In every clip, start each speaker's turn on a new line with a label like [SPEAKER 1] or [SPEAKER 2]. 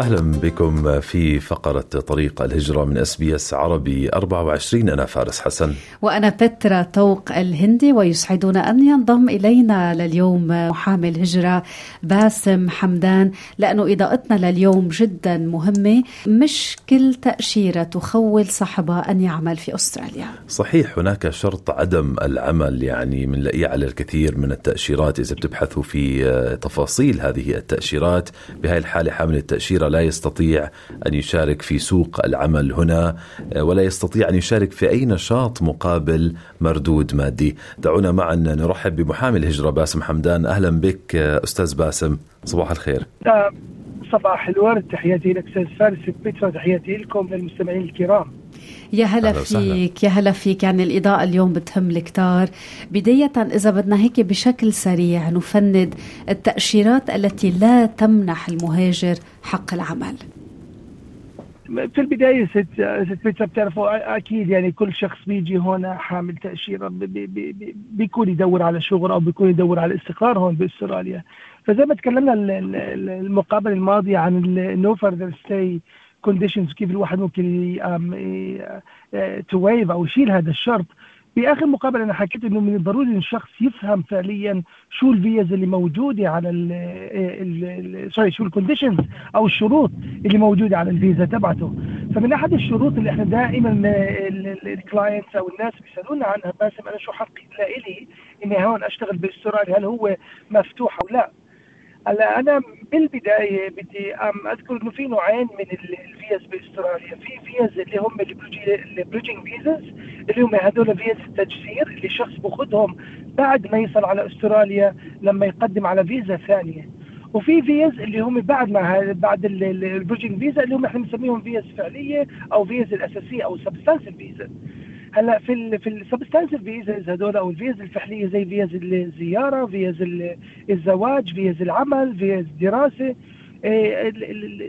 [SPEAKER 1] أهلا بكم في فقرة طريق الهجرة من أس بي إس عربي 24 أنا فارس حسن.
[SPEAKER 2] وأنا بترا طوق الهندي ويسعدنا أن ينضم إلينا لليوم محامي الهجرة باسم حمدان. لأنه إضاءتنا لليوم جدا مهمة. مش كل تأشيرة تخول صاحبها أن يعمل في أستراليا.
[SPEAKER 1] صحيح هناك شرط عدم العمل يعني بنلاقيه على الكثير من التأشيرات. إذا بتبحثوا في تفاصيل هذه التأشيرات بهاي الحالة حامل التأشيرة لا يستطيع أن يشارك في سوق العمل هنا ولا يستطيع أن يشارك في أي نشاط مقابل مردود مادي. دعونا معا نرحب بمحامي الهجرة باسم حمدان. أهلا بك أستاذ باسم. صباح الخير.
[SPEAKER 3] صباح الورد. تحياتي لك أستاذ فارس بيترا تحياتي لكم للمستمعين الكرام.
[SPEAKER 2] يا هلا فيك يا هلا فيك. يعني الإضاءة اليوم بتهم الكتار. بداية إذا بدنا هيك بشكل سريع نفند التأشيرات التي لا تمنح المهاجر حق العمل.
[SPEAKER 3] في البداية ست ست بيترا بتعرفوا أكيد يعني كل شخص بيجي هون حامل تأشيرة بي بي بي بيكون يدور على شغل أو بيكون يدور على استقرار هون بأستراليا. فزي ما تكلمنا المقابلة الماضية عن ال no further stay conditions كيف الواحد ممكن to waive أو يشيل هذا الشرط. في آخر مقابلة أنا حكيت إنه من الضروري إن الشخص يفهم فعليا شو الفيز اللي موجوده على ال sorry شو ال conditions أو الشروط اللي موجودة على الفيزا تبعته. فمن أحد الشروط اللي إحنا دائما ال clients أو الناس بيسألونا عنها باسم أنا شو حقي؟ لإلي إني هون أشتغل باستراليا هل هو مفتوح أو لا. هلا أنا بالبداية بدي أذكر إنه في نوعين من الفيز بأستراليا. في فيز اللي هم ال bridging visas اللي هم هذول فيز التجسير اللي الشخص باخذهم بعد ما يصل على أستراليا لما يقدم على فيزا ثانية. وفي فيز اللي هم بعد ما بعد ال bridging visa اللي هم إحنا بنسميهم فيز فعلية أو فيز الأساسية أو substantive visa هلا في ال في ال substantive visas هذول أو الفيز الفعلية زي فيز الزيارة فيز الزواج فيز العمل فيز الدراسه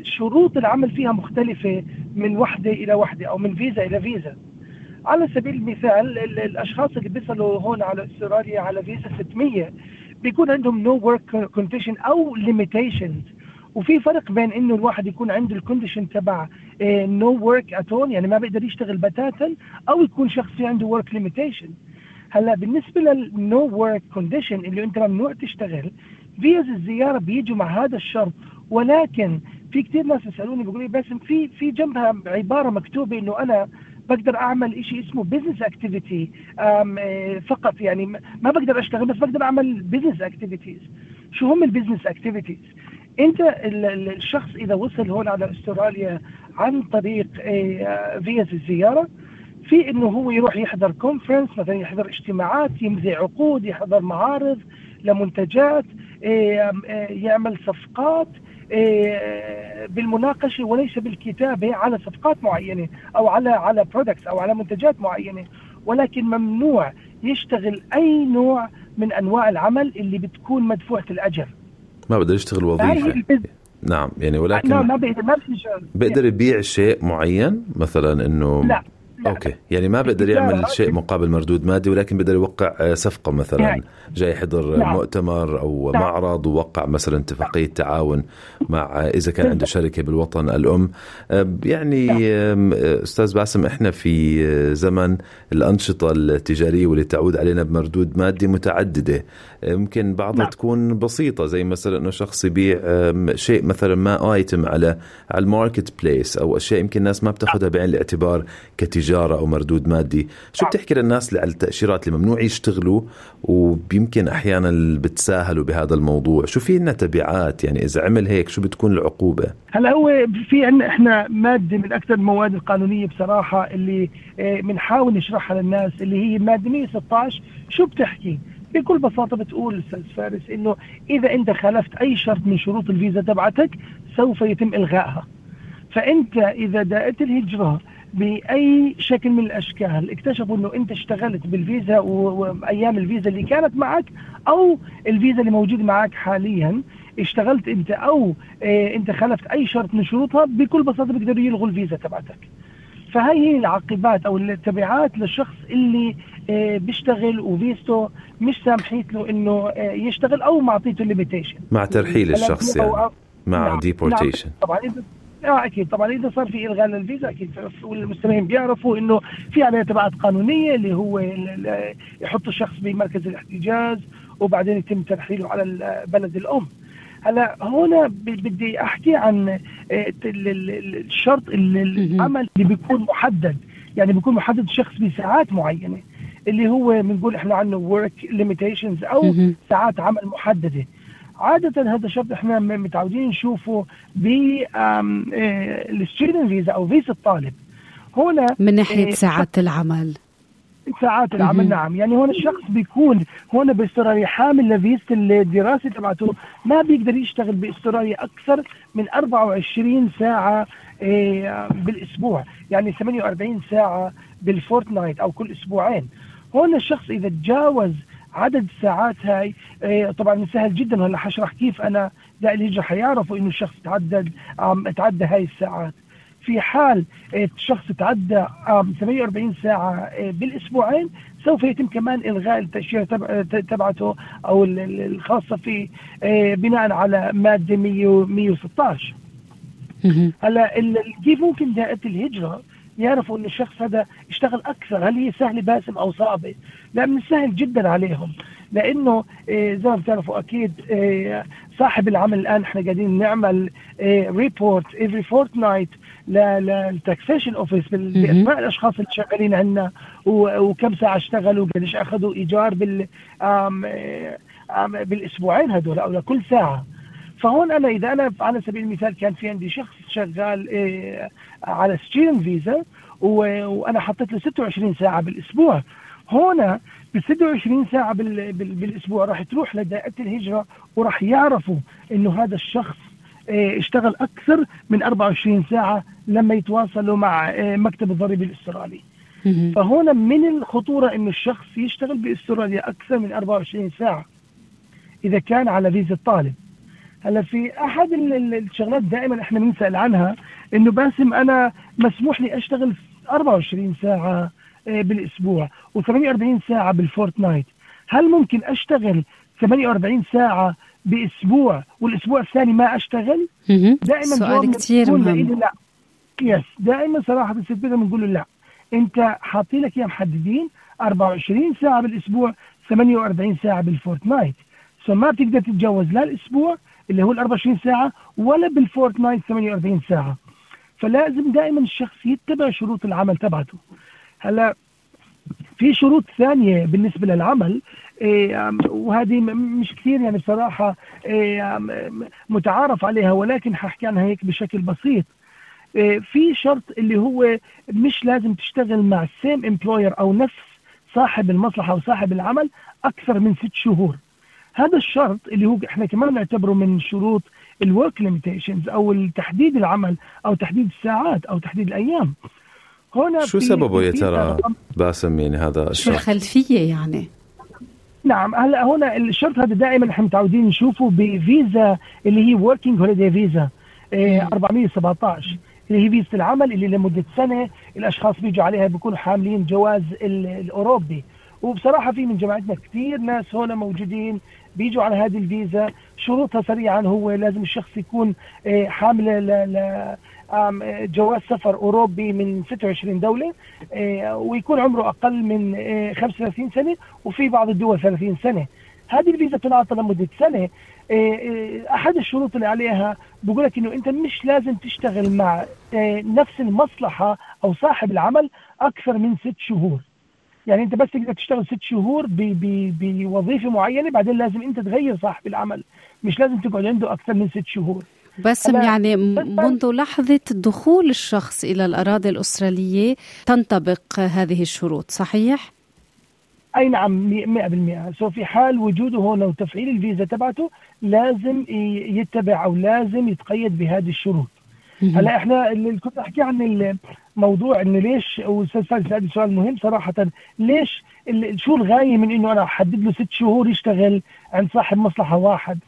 [SPEAKER 3] شروط العمل فيها مختلفة من وحدة إلى وحدة أو من فيزا إلى فيزا. على سبيل المثال الأشخاص اللي بيصلوا هون على أستراليا على فيزا 600 بيكون عندهم no work condition أو limitations وفي فرق بين إنه الواحد يكون عنده ال condition تبع no work at يعني ما بيقدر يشتغل بتاتا أو يكون شخص عنده work limitation هلأ بالنسبة لل no work condition اللي أنت ممنوع تشتغل فيز الزيارة بيجوا مع هذا الشرط. ولكن في كثير ناس يسألوني بيقولوا لي باسم في في جنبها عبارة مكتوبة إنه أنا بقدر أعمل شيء اسمه business activity فقط. يعني ما بقدر أشتغل بس بقدر أعمل business activities شو هم ال business activities انت الشخص اذا وصل هون على استراليا عن طريق فيز الزيارة في انه هو يروح يحضر conference مثلا يحضر اجتماعات يمضي عقود يحضر معارض لمنتجات يعمل صفقات بالمناقشة وليس بالكتابة على صفقات معينة أو على على products أو على منتجات معينة. ولكن ممنوع يشتغل أي نوع من أنواع العمل اللي بتكون مدفوعة الأجر.
[SPEAKER 1] ما بقدر يشتغل وظيفة. نعم يعني ولكن
[SPEAKER 3] لا ما بيقدر ما
[SPEAKER 1] بيقدر يبيع شيء معين مثلا إنه
[SPEAKER 3] لا لا.
[SPEAKER 1] أوكي. يعني ما بقدر يعمل شيء مقابل مردود مادي ولكن بقدر يوقع صفقة مثلا.
[SPEAKER 3] نعم.
[SPEAKER 1] جاي يحضر
[SPEAKER 3] نعم.
[SPEAKER 1] مؤتمر أو
[SPEAKER 3] نعم.
[SPEAKER 1] معرض ووقع مثلا اتفاقية تعاون مع إذا كان عنده شركة بالوطن الأم. يعني أستاذ باسم إحنا في زمن الأنشطة التجارية واللي تعود علينا بمردود مادي متعددة. ممكن بعضها
[SPEAKER 3] نعم.
[SPEAKER 1] تكون بسيطة زي مثلا إنه شخص يبيع شيء مثلا ما item على على ال marketplace أو أشياء يمكن الناس ما بتاخذها بعين الاعتبار كتجارة أو مردود مادي. شو بتحكي للناس على التأشيرات اللي ممنوع يشتغلوا ويمكن أحيانا بتساهلوا بهذا الموضوع؟ شو في لنا تبعات؟ يعني إذا عمل هيك شو بتكون العقوبة؟
[SPEAKER 3] هلا هو في عندنا إحنا مادة من أكثر المواد القانونية بصراحة اللي بنحاول نشرحها للناس اللي هي مادة 116 شو بتحكي؟ بكل بساطة بتقول أستاذ فارس إنه إذا أنت خالفت أي شرط من شروط الفيزا تبعتك سوف يتم إلغائها. فأنت إذا دائره الهجرة بأي شكل من الأشكال اكتشفوا إنه أنت اشتغلت بالفيزا وأيام الفيزا اللي كانت معك أو الفيزا اللي موجود معك حاليا اشتغلت أنت أو آه أنت خالفت أي شرط من شروطها بكل بساطة بيقدروا يلغوا الفيزا تبعتك. فهي هي العقبات أو التبعات للشخص اللي بيشتغل وفيزته مش سامحة له إنه آه يشتغل أو معطيته limitation
[SPEAKER 1] مع ترحيل الشخص يعني مع نعم deportation
[SPEAKER 3] نعم طبعا آه أكيد طبعا إذا صار في إلغاء للفيزا أكيد والمستمعين بيعرفوا إنه في عليها تبعات قانونية اللي هو يحط الشخص بمركز الاحتجاز وبعدين يتم ترحيله على البلد الأم. هلا هنا بدي أحكي عن الشرط العمل اللي بيكون محدد. يعني بيكون محدد الشخص بساعات معينة. اللي هو بنقول إحنا عنه work limitations أو ساعات عمل محددة. عادة هذا الشرط إحنا متعودين نشوفه ب ال student visa أو فيزا الطالب.
[SPEAKER 2] هنا من ناحية ساعات العمل.
[SPEAKER 3] ساعات العمل نعم. يعني هون الشخص بيكون هون باستراليا حامل لفيزة الدراسة تبعته ما بيقدر يشتغل باستراليا أكثر من 24 ساعة بالأسبوع. يعني 48 ساعة بالفورتنايت أو كل أسبوعين. هون الشخص إذا تجاوز عدد الساعات هاي طبعا سهل جدا هلا حشرح كيف أنا داعي الهجره حيعرفوا إنه الشخص تعدد تعدى هاي الساعات. في حال الشخص تعدى 48 ساعة بالأسبوعين سوف يتم كمان إلغاء التأشيرة تبعته أو الخاصة في بناء على مادة 116 هلا كيف ممكن دائرة الهجرة يعرفوا إن الشخص هذا اشتغل أكثر. هل هي سهله باسم أو صعبة؟ لا من السهل جدا عليهم. لأنه زي ما بتعرفوا أكيد صاحب العمل الآن إحنا قاعدين نعمل report every fortnight لل taxation office بأسماء الأشخاص اللي شغالين عندنا وكم ساعة اشتغلوا قديش أخذوا إيجار بال بالأسبوعين هذول أو لكل ساعة. فهون أنا إذا أنا على سبيل المثال كان في عندي شخص شغال إيه على ستودنت فيزا وأنا حطيت له 26 ساعة بالأسبوع. هنا بال 26 ساعة بالأسبوع راح تروح لدائرة الهجرة وراح يعرفوا إنه هذا الشخص إيه اشتغل أكثر من 24 ساعة لما يتواصلوا مع إيه مكتب الضريبة الأسترالي. فهنا من الخطورة إنه الشخص يشتغل بأستراليا أكثر من 24 ساعة إذا كان على فيزا الطالب هلا في احد الشغلات دائما إحنا بنسأل عنها انه باسم أنا مسموح لي اشتغل 24 ساعة بالاسبوع و48 ساعة بالفورتنايت. هل ممكن اشتغل 48 ساعة باسبوع والاسبوع الثاني ما اشتغل؟
[SPEAKER 2] دائما سؤال كثير مهم.
[SPEAKER 3] لا. yes دائما صراحة الست بنقول له لا. انت حاطين لك اياه محددين 24 ساعة بالاسبوع 48 ساعة بال fortnight. so ما بتقدر تتجاوز لا الأسبوع اللي هو ال 24 ساعة ولا بال fortnight 48 ساعة. فلازم دائما الشخص يتبع شروط العمل تبعته. هلا في شروط ثانية بالنسبة للعمل إيه وهذه مش كثير يعني بصراحة إيه متعارف عليها ولكن ححكي عنها هيك بشكل بسيط. إيه في شرط اللي هو مش لازم تشتغل مع same employer أو نفس صاحب المصلحة أو صاحب العمل أكثر من ست شهور. هذا الشرط اللي هو إحنا كمان نعتبره من شروط ال work limitations أو تحديد العمل أو تحديد الساعات أو تحديد الأيام.
[SPEAKER 1] هنا شو سببه يا ترى باسم يعني هذا الشرط؟
[SPEAKER 2] الخلفية يعني.
[SPEAKER 3] نعم هلا هنا الشرط هذا دائما إحنا متعودين نشوفه بفيزا اللي هي working holiday visa 417 اللي هي فيزا العمل اللي لمدة سنة الأشخاص بيجوا عليها بيكونوا حاملين جواز الأوروبي. وبصراحة في من جماعتنا كثير ناس هنا موجودين بيجوا على هذه الفيزا. شروطها سريعا هو لازم الشخص يكون حامل جواز سفر أوروبي من 26 دولة ويكون عمره أقل من 35 سنة وفي بعض الدول 30 سنة. هذه الفيزا تنعطى لمدة سنة. أحد الشروط اللي عليها بقول لك إنه أنت مش لازم تشتغل مع نفس المصلحة أو صاحب العمل أكثر من ست شهور. يعني انت بس تقدر تشتغل ست شهور بوظيفة معينة بعدين لازم انت تغير صاحب العمل. مش لازم تقعد عنده أكثر من ست شهور.
[SPEAKER 2] بس يعني منذ لحظة دخول الشخص إلى الأراضي الأسترالية تنطبق هذه الشروط صحيح؟
[SPEAKER 3] أي نعم 100% سو في حال وجوده هنا وتفعيل الفيزا تبعته لازم يتبع أو لازم يتقيد بهذه الشروط. هلا إحنا اللي كنت أحكي عن الموضوع إنه ليش واستاذ فارس سالني سؤال مهم صراحة. ليش شو الغاية من إنه أنا أحدد له ست شهور يشتغل عند صاحب مصلحة واحد؟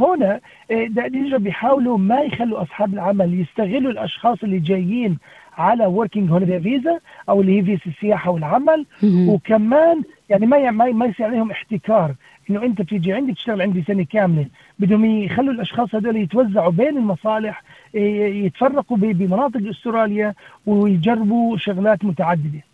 [SPEAKER 3] هنا دائما بيحاولوا ما يخلوا أصحاب العمل يستغلوا الأشخاص اللي جايين على وركينج هوليدي فيزا أو اللي هي فيزا السياحة والعمل. وكمان يعني ما ما يصير عليهم احتكار. إنه أنت بتيجي عندي تشتغل عندي سنة كاملة. بدهم يخلوا الأشخاص هذول يتوزعوا بين المصالح يتفرقوا بمناطق أستراليا ويجربوا شغلات متعددة.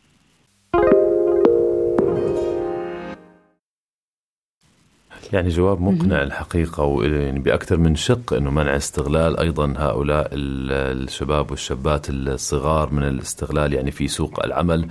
[SPEAKER 1] يعني جواب مقنع الحقيقة ويعني بأكثر من شق أنه منع استغلال أيضا هؤلاء الشباب والشابات الصغار من الاستغلال يعني في سوق العمل.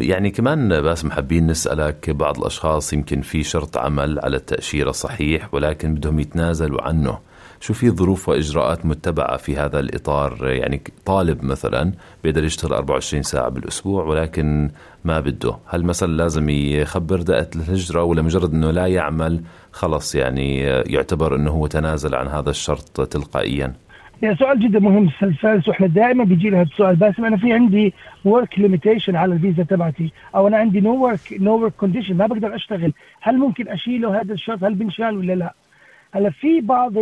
[SPEAKER 1] يعني كمان بس حابين نسألك بعض الأشخاص يمكن في شرط عمل على التأشيرة صحيح ولكن بدهم يتنازلوا عنه. شو في ظروف وإجراءات متبعة في هذا الإطار؟ يعني طالب مثلا بيقدر يشتغل 24 ساعة بالأسبوع ولكن ما بده. هل مثلا لازم يخبر دائره الهجرة ولا مجرد إنه لا يعمل خلص يعني يعتبر إنه هو تنازل عن هذا الشرط تلقائيا؟
[SPEAKER 3] يا سؤال جدا مهم فارس وإحنا دائما بيجي لنا هذا السؤال باسم أنا في عندي work limitation على الفيزا تبعتي أو أنا عندي no work no work condition ما بقدر أشتغل. هل ممكن أشيله هذا الشرط؟ هل بنشال ولا لا؟ هلا في بعض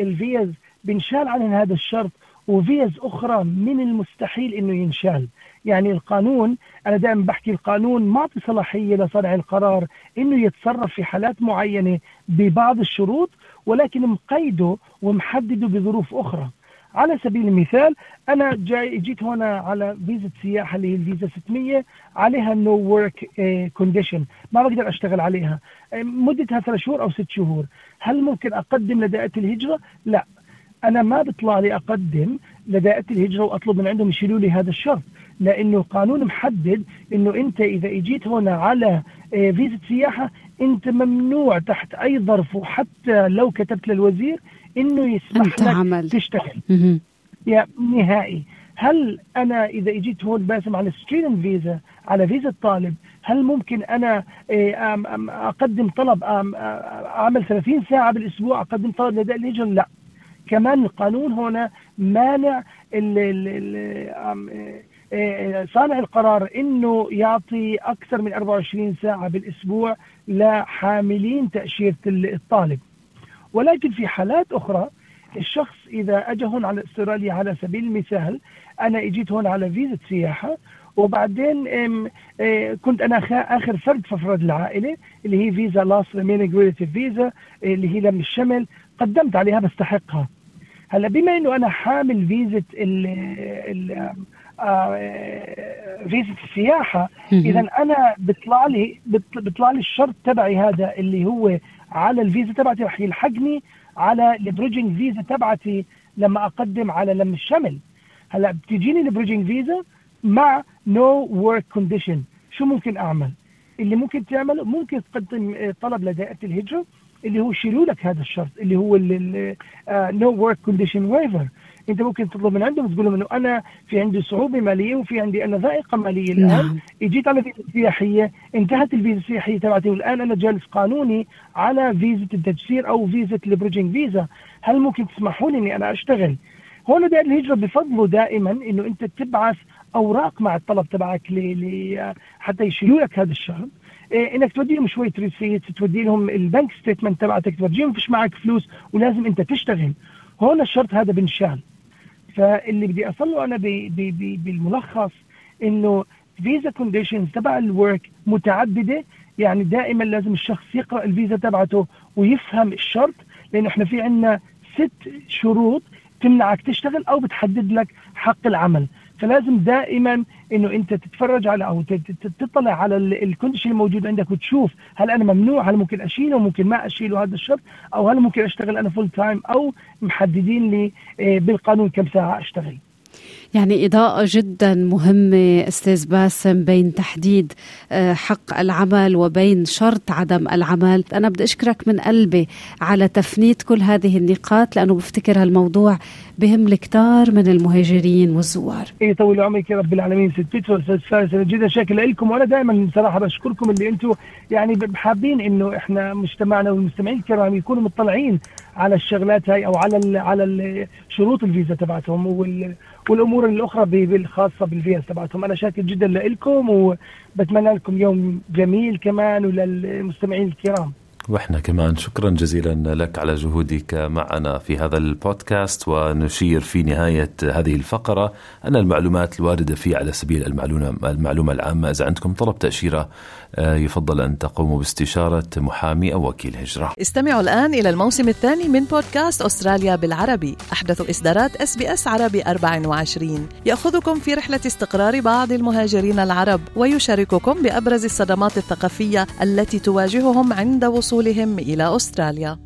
[SPEAKER 3] الفيز بنشال عنهم هذا الشرط وفيز أخرى من المستحيل إنه ينشال. يعني القانون أنا دائما بحكي القانون معطي صلاحية لصانع القرار إنه يتصرف في حالات معينة ببعض الشروط ولكن مقيده ومحدده بظروف أخرى. على سبيل المثال أنا جاي جيت هنا على فيزا سياحة اللي هي الفيزا 600 عليها no work condition ما بقدر أشتغل عليها. آه، مدتها ثلاث شهور أو ست شهور. هل ممكن أقدم لدائرة الهجرة؟ لا. أنا ما بيطلع لي أقدم لدائرة الهجرة وأطلب من عندهم يشيلوا لي هذا الشرط لأنه القانون محدد إنه أنت إذا إجيت هنا على آه، فيزا سياحة أنت ممنوع تحت أي ظرف وحتى لو كتبت للوزير إنه يسمح لك عمل. تشتغل. يا نهائي. هل أنا إذا إجيت هون باسم على ستودنت فيزا على فيزا الطالب هل ممكن أنا إيه، أقدم طلب أعمل 30 ساعة بالأسبوع أقدم طلب لدى الهجره لا. كمان القانون هنا مانع ال إيه، صانع القرار إنه يعطي أكثر من 24 ساعة بالأسبوع لحاملين تأشيرة الطالب. ولكن في حالات أخرى الشخص إذا أجى هون على أستراليا على سبيل المثال أنا إجيت هون على فيزا سياحة وبعدين كنت أنا آخر فرد في أفراد العائلة اللي هي فيزا last remaining relative visa اللي هي لم الشمل قدمت عليها بستحقها. هلأ بما إنه أنا حامل فيزا ال ال فيزا السياحة اذا أنا بيطلع لي بيطلع لي الشرط تبعي هذا اللي هو على الفيزا تبعتي رح يلحقني على ال bridging visa تبعتي لما أقدم على لم الشمل. هلأ بتجيني ال bridging visa مع no work condition شو ممكن أعمل؟ اللي ممكن تعمله ممكن تقدم طلب لدائرة الهجره اللي هو يشيلوا لك هذا الشرط اللي هو no work condition waiver انت ممكن تطلب من عندهم تقول لهم إنه أنا في عندي صعوبة مالية وفي عندي أنا ضائقة مالية الآن. نعم. إجيت على فيزا سياحية انتهت الفيزا السياحية تبعتي والآن أنا جالس قانوني على فيزا التجسير أو فيزا ال bridging visa. هل ممكن تسمحوا لي إني أنا أشتغل؟ هون دائما الهجرة بفضلوا دائما إنه أنت تبعث أوراق مع الطلب تبعك ل حتى يشيلوا لك هذا الشرط إيه إنك تودي لهم شوية receipt تودي لهم ال bank statement تبعتك تورجيهم فيش معك فلوس ولازم أنت تشتغل. هون الشرط هذا بنشال. فاللي بدي أصله أنا بي بي بي بالملخص إنه visa conditions تبع ال work متعددة. يعني دائما لازم الشخص يقرأ الفيزا تبعته ويفهم الشرط لأنه إحنا في عندنا ست شروط تمنعك تشتغل أو بتحدد لك حق العمل. فلازم دائما إنه أنت تتفرج على أو تطلع على ال condition الموجود عندك وتشوف هل أنا ممنوع هل ممكن أشيله ممكن ما أشيله هذا الشرط أو هل ممكن أشتغل أنا full time أو محددين لي آه، بالقانون كم ساعة أشتغل.
[SPEAKER 2] يعني إضاءة جدا مهمة أستاذ باسم بين تحديد آه، حق العمل وبين شرط عدم العمل. أنا بدي أشكرك من قلبي على تفنيد كل هذه النقاط لأنه بفتكر هالموضوع بهم الكتار من المهاجرين والزوار.
[SPEAKER 3] إيه طول عمرك يا رب العالمين. ست بيترو أستاذ فارس جدا شاكر لكم وأنا دائما صراحة بشكركم اللي أنتم يعني حابين إنه إحنا مجتمعنا والمستمعين الكرام يكونوا مطلعين على الشغلات هاي أو على ال على ال شروط الفيزا تبعتهم وال والامور الأخرى الخاصه بالفيزا تبعتهم. أنا شاكر جدا لكم وبتمنى لكم يوم جميل كمان وللمستمعين الكرام.
[SPEAKER 1] وإحنا كمان شكرا جزيلا لك على جهودك معنا في هذا البودكاست ونشير في نهاية هذه الفقرة أن المعلومات الواردة فيه على سبيل المعلومه المعلومة العامة. إذا عندكم طلب تأشيرة آه، يفضل أن تقوموا باستشارة محامي أو وكيل هجرة.
[SPEAKER 4] استمعوا الآن إلى الموسم الثاني من بودكاست أستراليا بالعربي، أحدث إصدارات إس بي إس عربي 24 يأخذكم في رحلة استقرار بعض المهاجرين العرب ويشارككم بأبرز الصدمات الثقافية التي تواجههم عند وصول وصولهم إلى أستراليا.